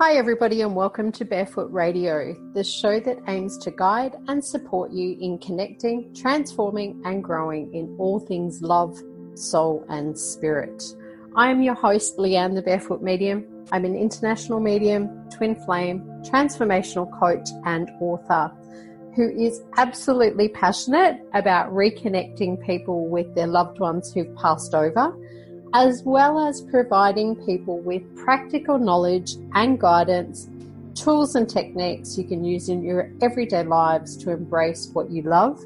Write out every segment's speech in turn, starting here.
Hi, everybody, and welcome to Barefoot Radio, the show that aims to guide and support you in connecting, transforming, and growing in all things love, soul, and spirit. I am your host, Leanne, the Barefoot Medium. I'm an international medium, twin flame, transformational coach, and author who is absolutely passionate about reconnecting people with their loved ones who've passed over as well as providing people with practical knowledge and guidance, tools and techniques you can use in your everyday lives to embrace what you love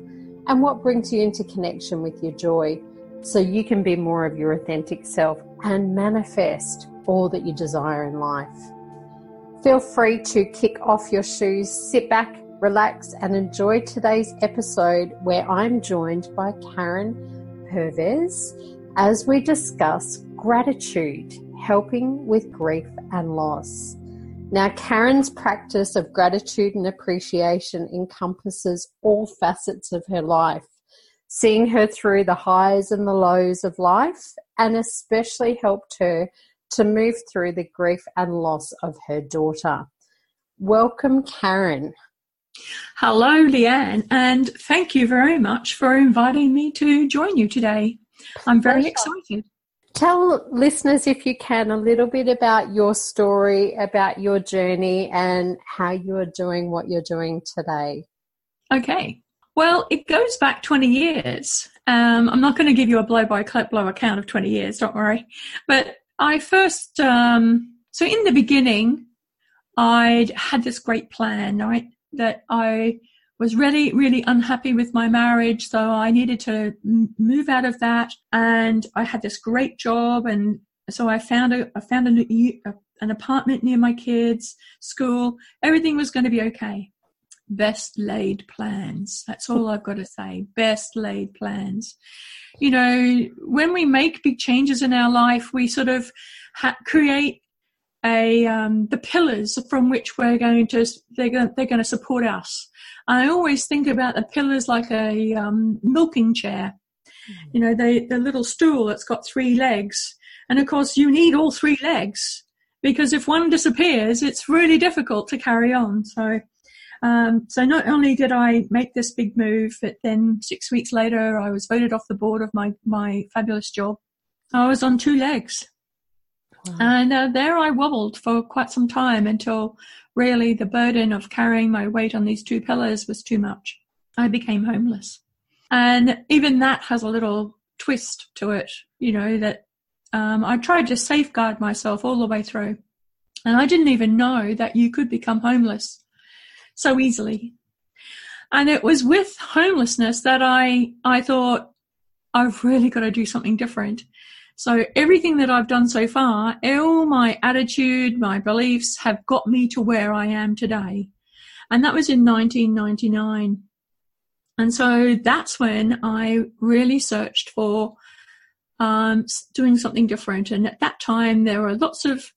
and what brings you into connection with your joy so you can be more of your authentic self and manifest all that you desire in life. Feel free to kick off your shoes, sit back, relax, and enjoy today's episode where I'm joined by Karen Purves as we discuss gratitude, helping with grief and loss. Now, Karen's practice of gratitude and appreciation encompasses all facets of her life, seeing her through the highs and the lows of life, and especially helped her to move through the grief and loss of her daughter. Welcome, Karen. Hello, Leanne, and thank you very much for inviting me to join you today. I'm very excited. Tell listeners, if you can, a little bit about your story, about your journey, and how you're doing what you're doing today. Okay. Well, it goes back 20 years. Um, I'm not going to give you a blow by blow account of 20 years, don't worry. But I first, um, so in the beginning, I'd had this great plan, right? That I was really, really unhappy with my marriage. So I needed to move out of that. And I had this great job. And so I found a, I found a, a, an apartment near my kids' school. Everything was going to be okay. Best laid plans. That's all I've got to say. Best laid plans. You know, when we make big changes in our life, we sort of ha- create a um, the pillars from which we're going to they're going, they're going to support us I always think about the pillars like a um, milking chair. You know, the, the little stool that's got three legs. And of course, you need all three legs because if one disappears, it's really difficult to carry on. So, um, so not only did I make this big move, but then six weeks later, I was voted off the board of my, my fabulous job. I was on two legs. Wow. And uh, there I wobbled for quite some time until really the burden of carrying my weight on these two pillars was too much. I became homeless. And even that has a little twist to it, you know, that um, I tried to safeguard myself all the way through. And I didn't even know that you could become homeless so easily. And it was with homelessness that I, I thought, I've really got to do something different. So everything that I've done so far, all my attitude, my beliefs have got me to where I am today. And that was in 1999. And so that's when I really searched for um, doing something different. And at that time, there were lots of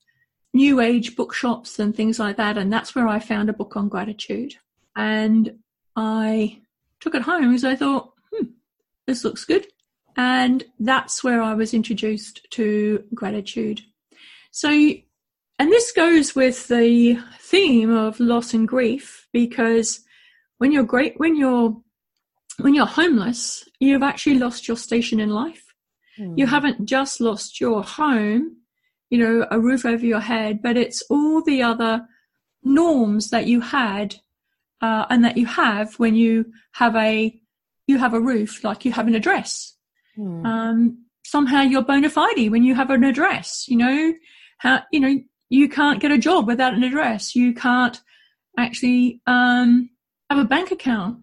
new age bookshops and things like that. And that's where I found a book on gratitude. And I took it home because I thought, hmm, this looks good. And that's where I was introduced to gratitude. So, and this goes with the theme of loss and grief because when you're great, when you're, when you're homeless, you've actually lost your station in life. Mm. You haven't just lost your home, you know, a roof over your head, but it's all the other norms that you had uh, and that you have when you have a you have a roof, like you have an address. Mm. Um, somehow you're bona fide when you have an address. You know how you know you can't get a job without an address. You can't actually um, have a bank account,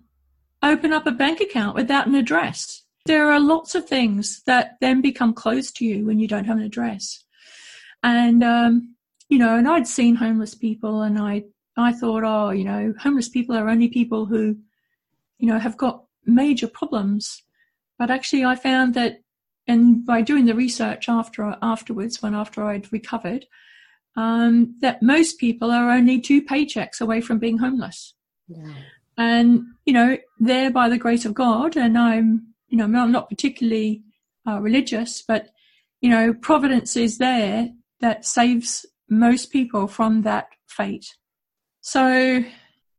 open up a bank account without an address. There are lots of things that then become closed to you when you don't have an address. And um, you know, and I'd seen homeless people, and I I thought, oh, you know, homeless people are only people who, you know, have got major problems but actually, I found that, and by doing the research after afterwards, when after I'd recovered, um, that most people are only two paychecks away from being homeless. Yeah. And you know, they're by the grace of God, and I'm, you know, I'm not particularly uh, religious, but you know, providence is there that saves most people from that fate. So,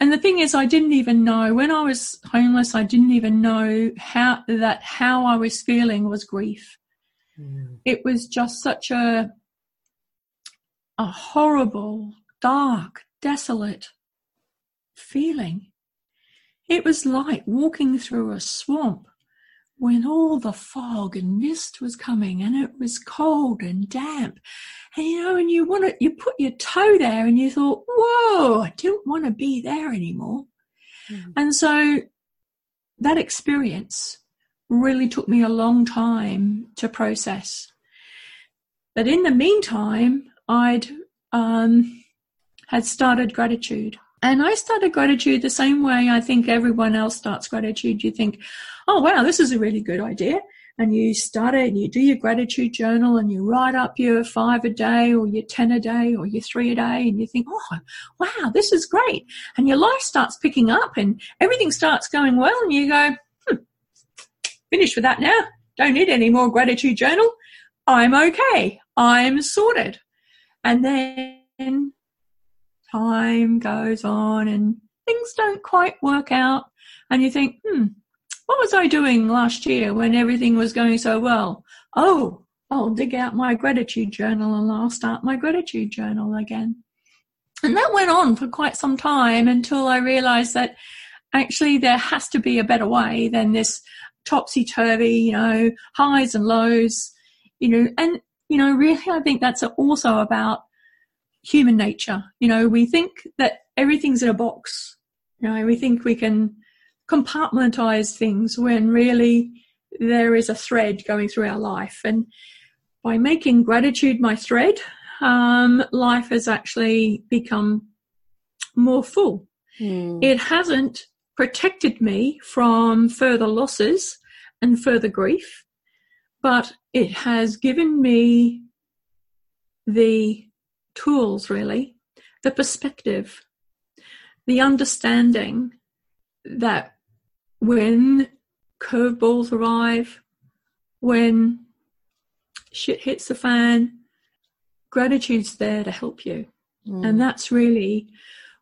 and the thing is, I didn't even know when I was homeless, I didn't even know how that how I was feeling was grief. Mm. It was just such a, a horrible, dark, desolate feeling. It was like walking through a swamp when all the fog and mist was coming and it was cold and damp. And you know, and you want to, you put your toe there and you thought, whoa, I didn't want to be there anymore. Mm. And so that experience really took me a long time to process. But in the meantime, I'd um, had started gratitude. And I started gratitude the same way I think everyone else starts gratitude. You think, oh, wow, this is a really good idea. And you start it and you do your gratitude journal and you write up your five a day or your 10 a day or your three a day. And you think, oh, wow, this is great. And your life starts picking up and everything starts going well. And you go, hmm, finished with that now. Don't need any more gratitude journal. I'm okay. I'm sorted. And then time goes on and things don't quite work out and you think, hmm, what was I doing last year when everything was going so well? Oh, I'll dig out my gratitude journal and I'll start my gratitude journal again. And that went on for quite some time until I realized that actually there has to be a better way than this topsy turvy, you know, highs and lows, you know, and, you know, really I think that's also about human nature. You know, we think that everything's in a box. You know, we think we can compartmentalize things when really there is a thread going through our life. And by making gratitude my thread, um, life has actually become more full. Mm. It hasn't protected me from further losses and further grief, but it has given me the tools, really, the perspective, the understanding that when curveballs arrive, when shit hits the fan, gratitude's there to help you. Mm. And that's really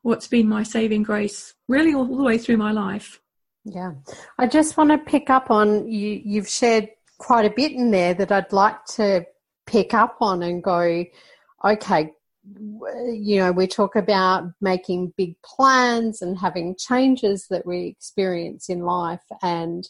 what's been my saving grace, really all the way through my life. Yeah. I just want to pick up on you, you've shared quite a bit in there that I'd like to pick up on and go, okay, you know, we talk about making big plans and having changes that we experience in life. And,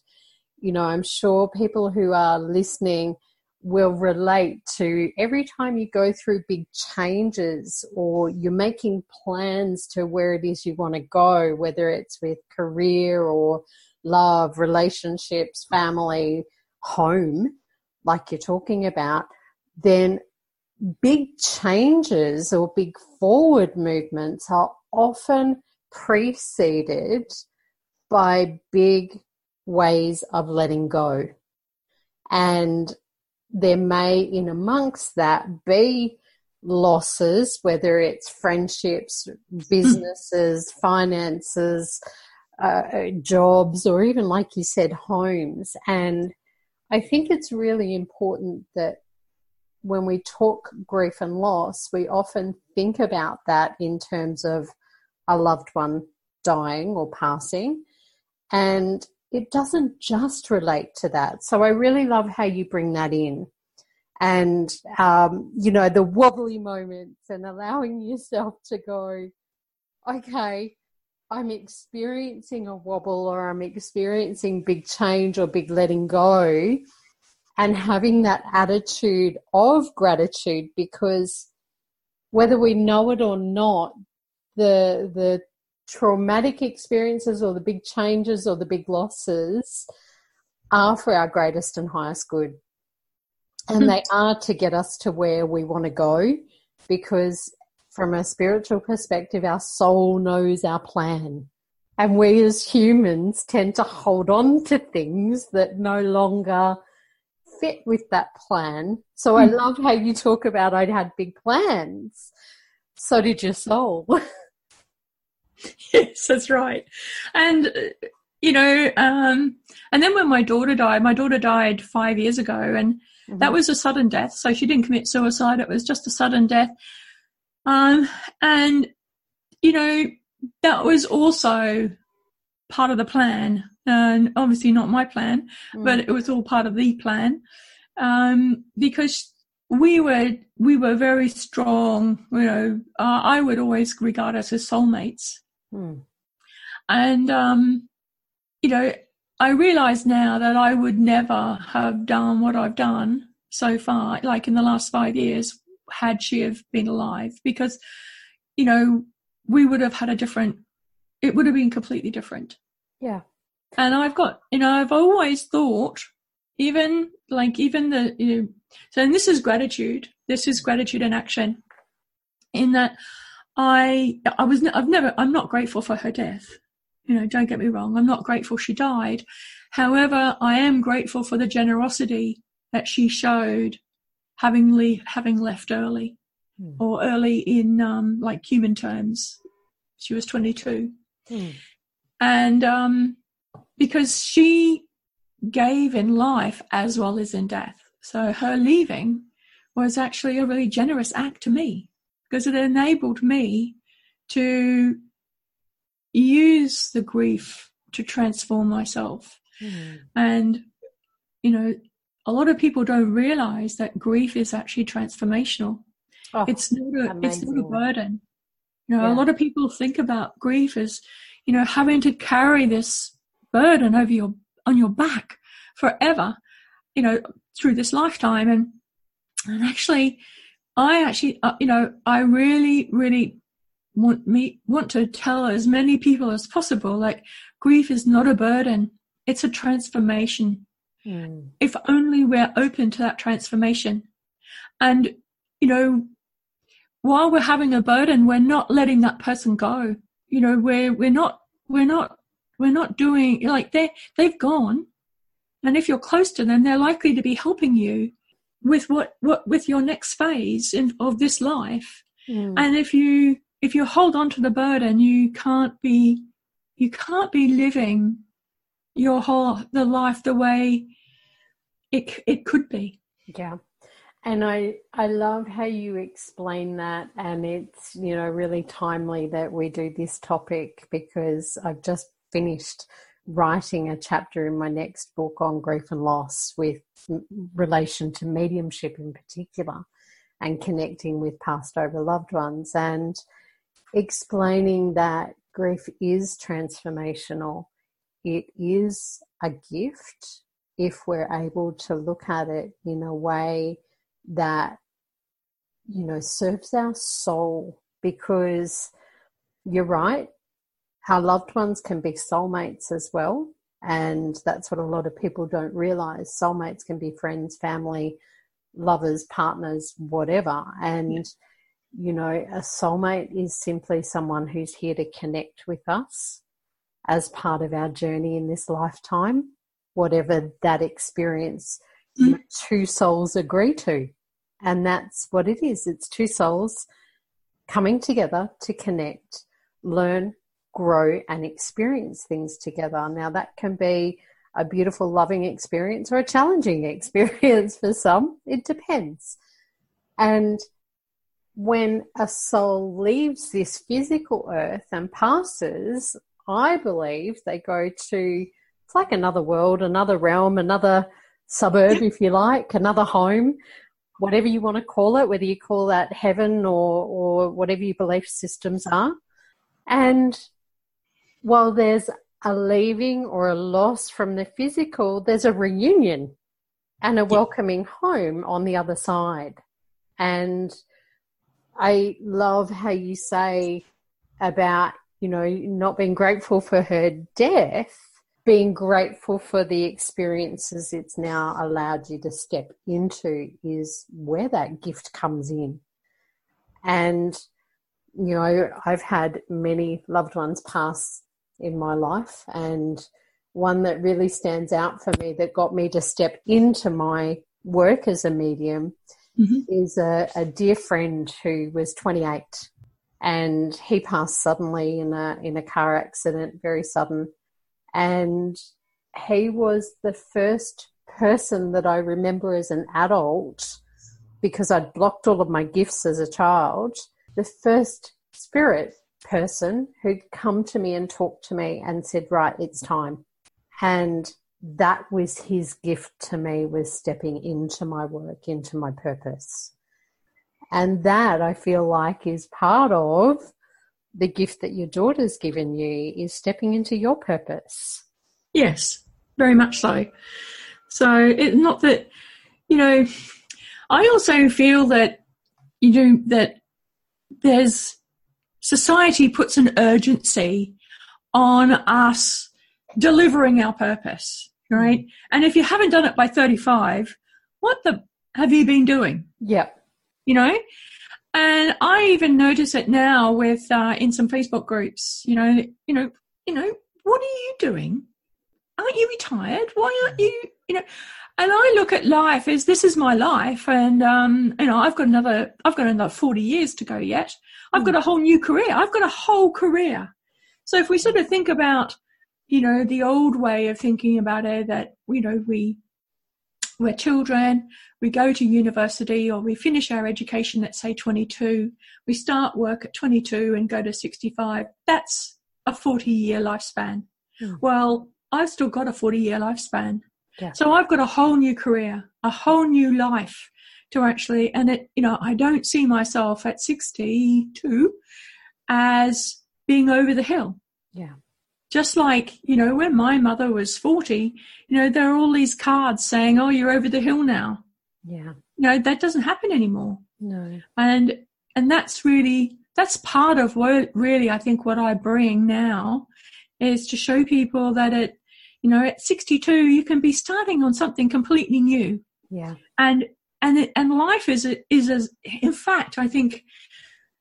you know, I'm sure people who are listening will relate to every time you go through big changes or you're making plans to where it is you want to go, whether it's with career or love, relationships, family, home, like you're talking about, then big changes or big forward movements are often preceded by big ways of letting go. And there may, in amongst that, be losses, whether it's friendships, businesses, finances, uh, jobs, or even, like you said, homes. And I think it's really important that when we talk grief and loss, we often think about that in terms of a loved one dying or passing. And it doesn't just relate to that. So I really love how you bring that in. And, um, you know, the wobbly moments and allowing yourself to go, okay, I'm experiencing a wobble or I'm experiencing big change or big letting go and having that attitude of gratitude because whether we know it or not, the the traumatic experiences or the big changes or the big losses are for our greatest and highest good. And mm-hmm. they are to get us to where we want to go because from a spiritual perspective, our soul knows our plan. And we as humans tend to hold on to things that no longer fit with that plan. So I hmm. love how you talk about I'd had big plans. So did your soul. yes, that's right. And, you know, um, and then when my daughter died, my daughter died five years ago and mm-hmm. that was a sudden death. So she didn't commit suicide. It was just a sudden death. Um, and, you know, that was also part of the plan. And obviously not my plan, mm. but it was all part of the plan. Um, because we were, we were very strong, you know, uh, I would always regard us as soulmates. Mm. And, um, you know, I realize now that I would never have done what I've done so far, like in the last five years, had she have been alive, because, you know, we would have had a different, it would have been completely different. Yeah. And I've got, you know, I've always thought, even like, even the, you know, so and this is gratitude. This is gratitude in action in that I, I was, I've never, I'm not grateful for her death. You know, don't get me wrong. I'm not grateful she died. However, I am grateful for the generosity that she showed having le- having left early mm. or early in um, like human terms. She was 22. Mm. And um, because she gave in life as well as in death. So her leaving was actually a really generous act to me because it enabled me to use the grief to transform myself. Mm. And, you know, a lot of people don't realize that grief is actually transformational. Oh, it's not a, amazing. it's not a burden. You know, yeah. a lot of people think about grief as, you know, having to carry this burden over your, on your back forever, you know, through this lifetime. And, and actually, I actually, uh, you know, I really, really want me, want to tell as many people as possible, like grief is not a burden. It's a transformation. Mm. If only we're open to that transformation. And, you know, while we're having a burden, we're not letting that person go. You know, we're, we're not, we're not, we're not doing, like they, they've gone. And if you're close to them, they're likely to be helping you with what, what, with your next phase in, of this life. Mm. And if you, if you hold on to the burden, you can't be, you can't be living your whole, the life the way it, it could be. Yeah. And I, I love how you explain that. And it's, you know, really timely that we do this topic because I've just finished writing a chapter in my next book on grief and loss with relation to mediumship in particular and connecting with passed over loved ones and explaining that grief is transformational. It is a gift if we're able to look at it in a way that you know serves our soul because you're right our loved ones can be soulmates as well. And that's what a lot of people don't realize. Soulmates can be friends family lovers partners whatever. And you know a soulmate is simply someone who's here to connect with us as part of our journey in this lifetime whatever that experience. Mm-hmm. two souls agree to. And that's what it is. It's two souls coming together to connect, learn, grow, and experience things together. Now, that can be a beautiful, loving experience or a challenging experience for some. It depends. And when a soul leaves this physical earth and passes, I believe they go to it's like another world, another realm, another suburb, if you like, another home, whatever you want to call it, whether you call that heaven or, or whatever your belief systems are. And while there's a leaving or a loss from the physical, there's a reunion and a welcoming home on the other side. And I love how you say about, you know, not being grateful for her death being grateful for the experiences it's now allowed you to step into is where that gift comes in. And, you know, I've had many loved ones pass in my life, and one that really stands out for me that got me to step into my work as a medium mm-hmm. is a, a dear friend who was 28 and he passed suddenly in a in a car accident, very sudden and he was the first person that I remember as an adult because I'd blocked all of my gifts as a child the first spirit person who'd come to me and talked to me and said, Right, it's time. And that was his gift to me was stepping into my work, into my purpose. And that I feel like is part of the gift that your daughter's given you is stepping into your purpose. Yes, very much so. So it's not that, you know, I also feel that, you know, that there's society puts an urgency on us delivering our purpose, right? Mm-hmm. And if you haven't done it by 35, what the have you been doing? Yep. You know? And I even notice it now with uh, in some Facebook groups. You know, you know, you know, what are you doing? Aren't you retired? Why aren't you? You know, and I look at life as this is my life, and um, you know, I've got another, I've got another forty years to go yet. I've got a whole new career. I've got a whole career. So if we sort of think about, you know, the old way of thinking about it, that you know, we we're children, we go to university or we finish our education at say 22, we start work at 22 and go to 65. That's a 40 year lifespan. Mm. Well, I've still got a 40 year lifespan. Yeah. So I've got a whole new career, a whole new life to actually, and it, you know, I don't see myself at 62 as being over the hill. Yeah. Just like, you know, when my mother was 40, you know, there are all these cards saying, oh, you're over the hill now. Yeah. You know, that doesn't happen anymore. No. And, and that's really, that's part of what really I think what I bring now is to show people that at, you know, at 62, you can be starting on something completely new. Yeah. And, and, it, and life is, is as, in fact, I think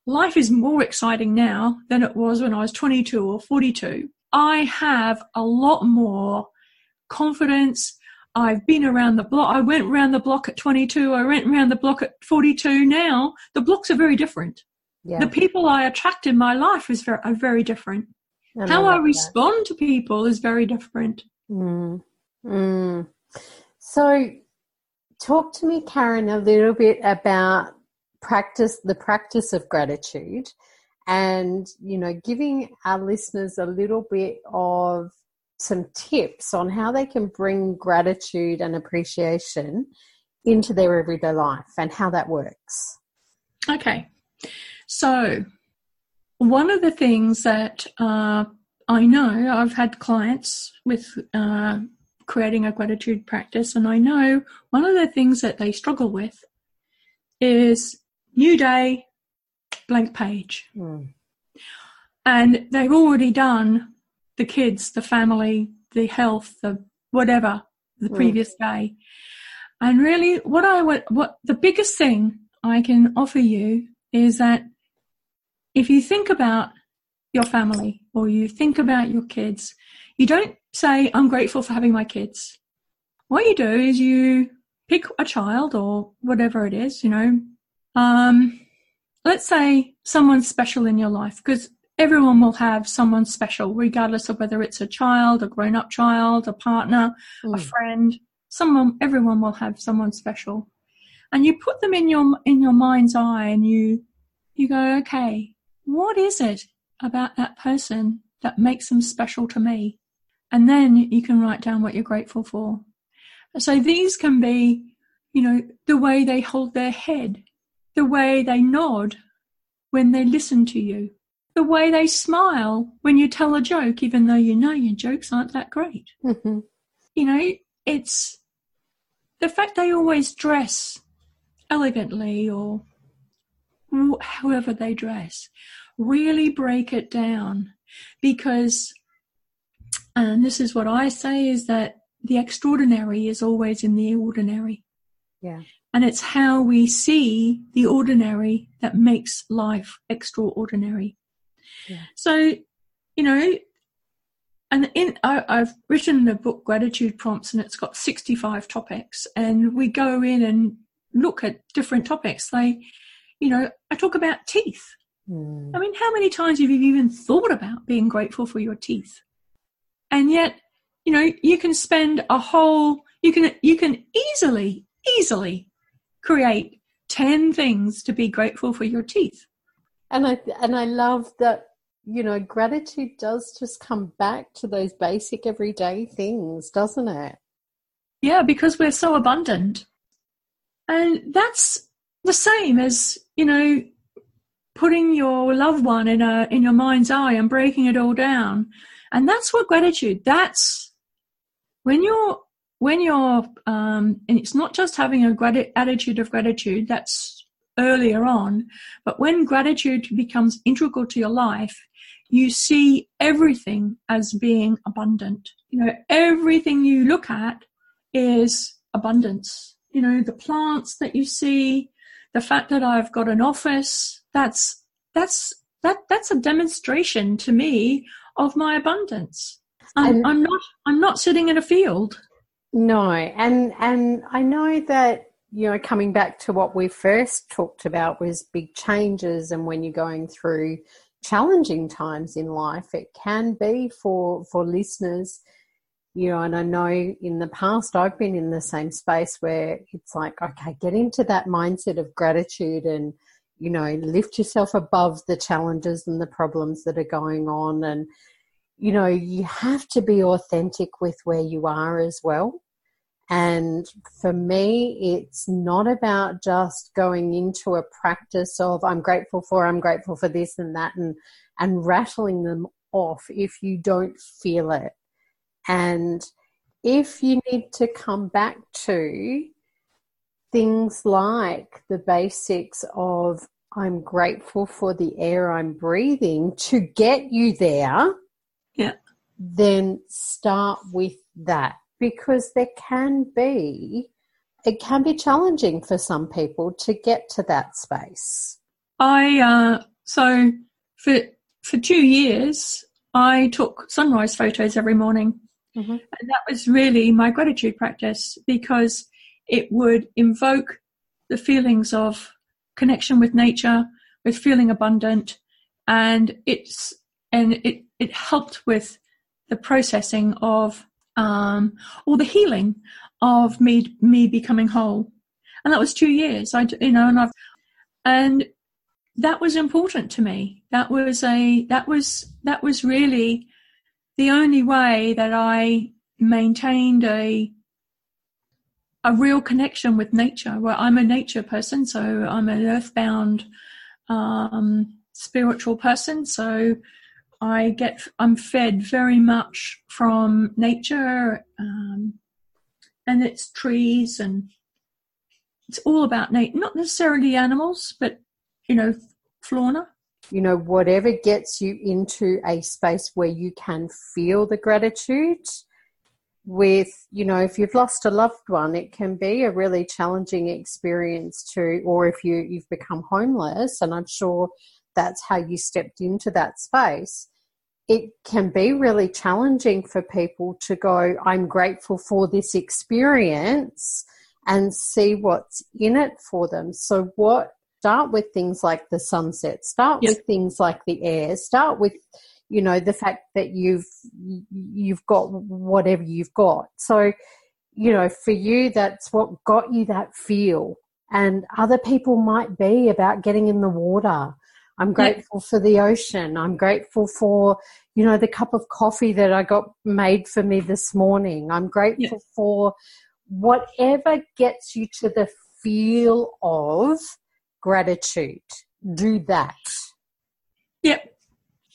life is more exciting now than it was when I was 22 or 42 I have a lot more confidence. I've been around the block. I went around the block at 22. I went around the block at 42. Now the blocks are very different. Yeah. The people I attract in my life is very, are very different. I How I respond that. to people is very different. Mm. Mm. So, talk to me, Karen, a little bit about practice the practice of gratitude and you know giving our listeners a little bit of some tips on how they can bring gratitude and appreciation into their everyday life and how that works. Okay. So one of the things that uh, i know i've had clients with uh, creating a gratitude practice and i know one of the things that they struggle with is new day blank page. Mm. And they've already done the kids, the family, the health, the whatever, the mm. previous day. And really, what I would, what the biggest thing I can offer you is that if you think about your family or you think about your kids, you don't say, I'm grateful for having my kids. What you do is you pick a child or whatever it is, you know, um, let's say someone special in your life, because everyone will have someone special, regardless of whether it's a child, a grown up child, a partner, mm. a friend. Someone, everyone will have someone special. And you put them in your, in your mind's eye and you, you go, okay, what is it about that person that makes them special to me? And then you can write down what you're grateful for. So these can be, you know, the way they hold their head, the way they nod when they listen to you, the way they smile when you tell a joke, even though you know your jokes aren't that great. Mm-hmm. You know, it's the fact they always dress elegantly or however they dress. Really break it down because, and this is what I say, is that the extraordinary is always in the ordinary. Yeah. And it's how we see the ordinary that makes life extraordinary. Yeah. So, you know, and in I, have written a book Gratitude Prompts, and it's got 65 topics, and we go in and look at different topics. They, you know, I talk about teeth. Mm. I mean, how many times have you even thought about being grateful for your teeth? And yet, you know, you can spend a whole, you can, you can easily, easily create 10 things to be grateful for your teeth. And I and I love that you know gratitude does just come back to those basic everyday things, doesn't it? Yeah, because we're so abundant. And that's the same as, you know, putting your loved one in a in your mind's eye and breaking it all down. And that's what gratitude. That's when you're when you're um, and it's not just having a grat- attitude of gratitude. That's earlier on, but when gratitude becomes integral to your life, you see everything as being abundant. You know, everything you look at is abundance. You know, the plants that you see, the fact that I've got an office, that's, that's, that, that's a demonstration to me of my abundance. I'm, I'm not, I'm not sitting in a field. No. And, and I know that, you know, coming back to what we first talked about was big changes and when you're going through challenging times in life, it can be for, for listeners, you know, and I know in the past I've been in the same space where it's like, okay, get into that mindset of gratitude and, you know, lift yourself above the challenges and the problems that are going on. And, you know, you have to be authentic with where you are as well. And for me, it's not about just going into a practice of I'm grateful for, I'm grateful for this and that and, and rattling them off if you don't feel it and if you need to come back to things like the basics of I'm grateful for the air I'm breathing to get you there. Then start with that because there can be it can be challenging for some people to get to that space. I uh, so for for two years I took sunrise photos every morning Mm-hmm. And that was really my gratitude practice because it would invoke the feelings of connection with nature, with feeling abundant, and it's and it it helped with the processing of um, or the healing of me me becoming whole, and that was two years. I you know, and I've and that was important to me. That was a that was that was really the only way that I maintained a a real connection with nature. Well, I'm a nature person, so I'm an earthbound um, spiritual person. So I get I'm fed very much from nature um, and its trees, and it's all about nature. Not necessarily animals, but you know, fauna you know, whatever gets you into a space where you can feel the gratitude with, you know, if you've lost a loved one, it can be a really challenging experience to, or if you, you've become homeless, and I'm sure that's how you stepped into that space. It can be really challenging for people to go, I'm grateful for this experience and see what's in it for them. So, what start with things like the sunset start yep. with things like the air start with you know the fact that you've you've got whatever you've got so you know for you that's what got you that feel and other people might be about getting in the water i'm grateful yep. for the ocean i'm grateful for you know the cup of coffee that i got made for me this morning i'm grateful yep. for whatever gets you to the feel of gratitude. Do that. Yep.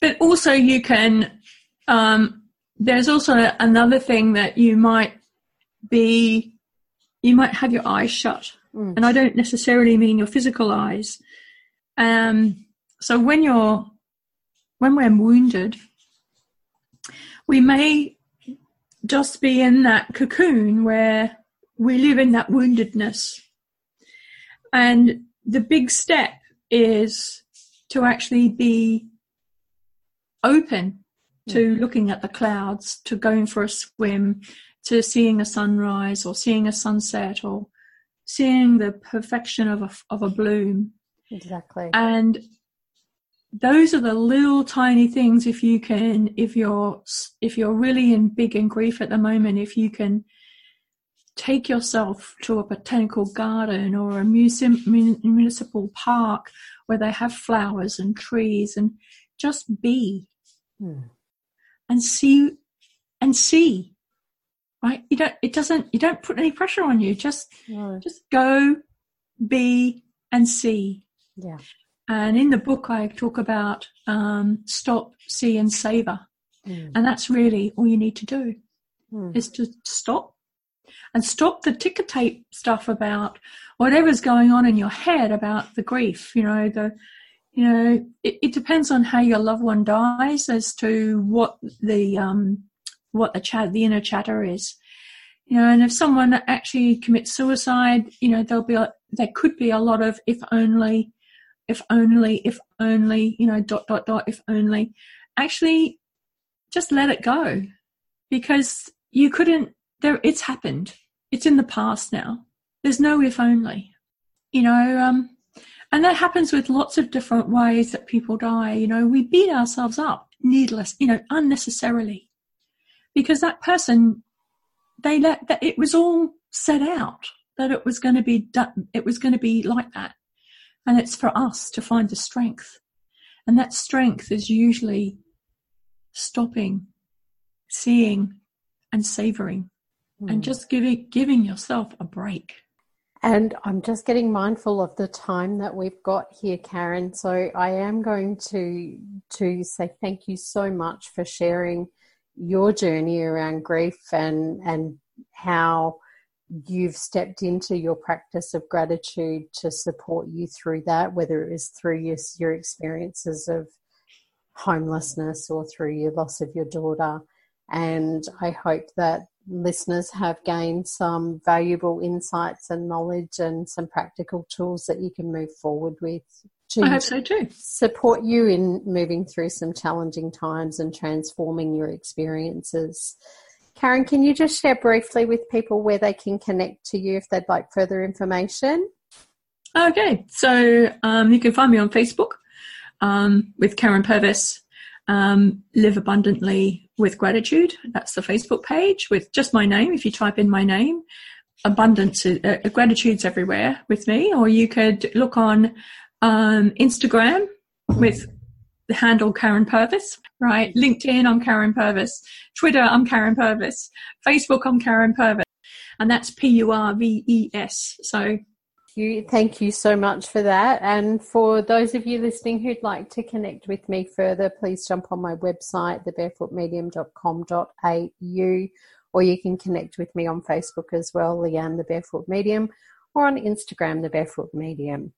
But also, you can, um, there's also another thing that you might be, you might have your eyes shut. Mm. And I don't necessarily mean your physical eyes. Um, so when you're, when we're wounded, we may just be in that cocoon where we live in that woundedness. And the big step is to actually be open to mm. looking at the clouds, to going for a swim, to seeing a sunrise or seeing a sunset or seeing the perfection of a, of a bloom. Exactly. And those are the little tiny things if you can if you're if you're really in big in grief at the moment if you can take yourself to a botanical garden or a museum, municipal park where they have flowers and trees and just be. Hmm. and see and see right? You don't it doesn't you don't put any pressure on you. Just no. just go be and see. Yeah and in the book i talk about um, stop see and savor mm. and that's really all you need to do mm. is to stop and stop the ticker tape stuff about whatever's going on in your head about the grief you know the you know it, it depends on how your loved one dies as to what the um what the chat the inner chatter is you know and if someone actually commits suicide you know there'll be a, there could be a lot of if only if only if only you know dot dot dot if only. Actually just let it go. Because you couldn't there it's happened. It's in the past now. There's no if only you know um and that happens with lots of different ways that people die. You know we beat ourselves up needless you know unnecessarily. Because that person they let that it was all set out that it was going to be done it was going to be like that and it's for us to find the strength and that strength is usually stopping seeing and savoring mm. and just giving giving yourself a break and I'm just getting mindful of the time that we've got here, Karen. So I am going to to say thank you so much for sharing your journey around grief and and how you've stepped into your practice of gratitude to support you through that, whether it was through your, your experiences of homelessness or through your loss of your daughter. And I hope that listeners have gained some valuable insights and knowledge and some practical tools that you can move forward with to I hope so too. support you in moving through some challenging times and transforming your experiences. Karen, can you just share briefly with people where they can connect to you if they'd like further information? Okay, so um, you can find me on Facebook um, with Karen Purves. Um, Live abundantly with gratitude. That's the Facebook page with just my name. If you type in my name, abundance, uh, gratitude's everywhere with me. Or you could look on um, Instagram with the handle Karen Purves, right? LinkedIn, I'm Karen Purves. Twitter, I'm Karen Purves. Facebook, I'm Karen Purves. And that's P U R V E S. So you. Thank you so much for that. And for those of you listening who'd like to connect with me further, please jump on my website, thebarefootmedium.com.au, or you can connect with me on Facebook as well, Leanne the Barefoot Medium, or on Instagram, the Barefoot Medium.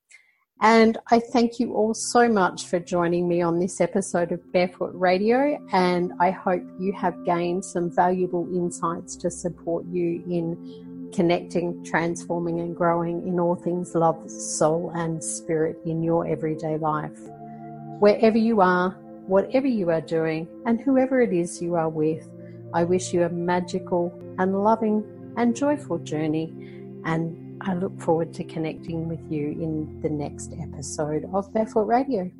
And I thank you all so much for joining me on this episode of Barefoot Radio. And I hope you have gained some valuable insights to support you in connecting, transforming, and growing in all things love, soul, and spirit in your everyday life. Wherever you are, whatever you are doing, and whoever it is you are with, I wish you a magical and loving and joyful journey. And I look forward to connecting with you in the next episode of Barefoot Radio.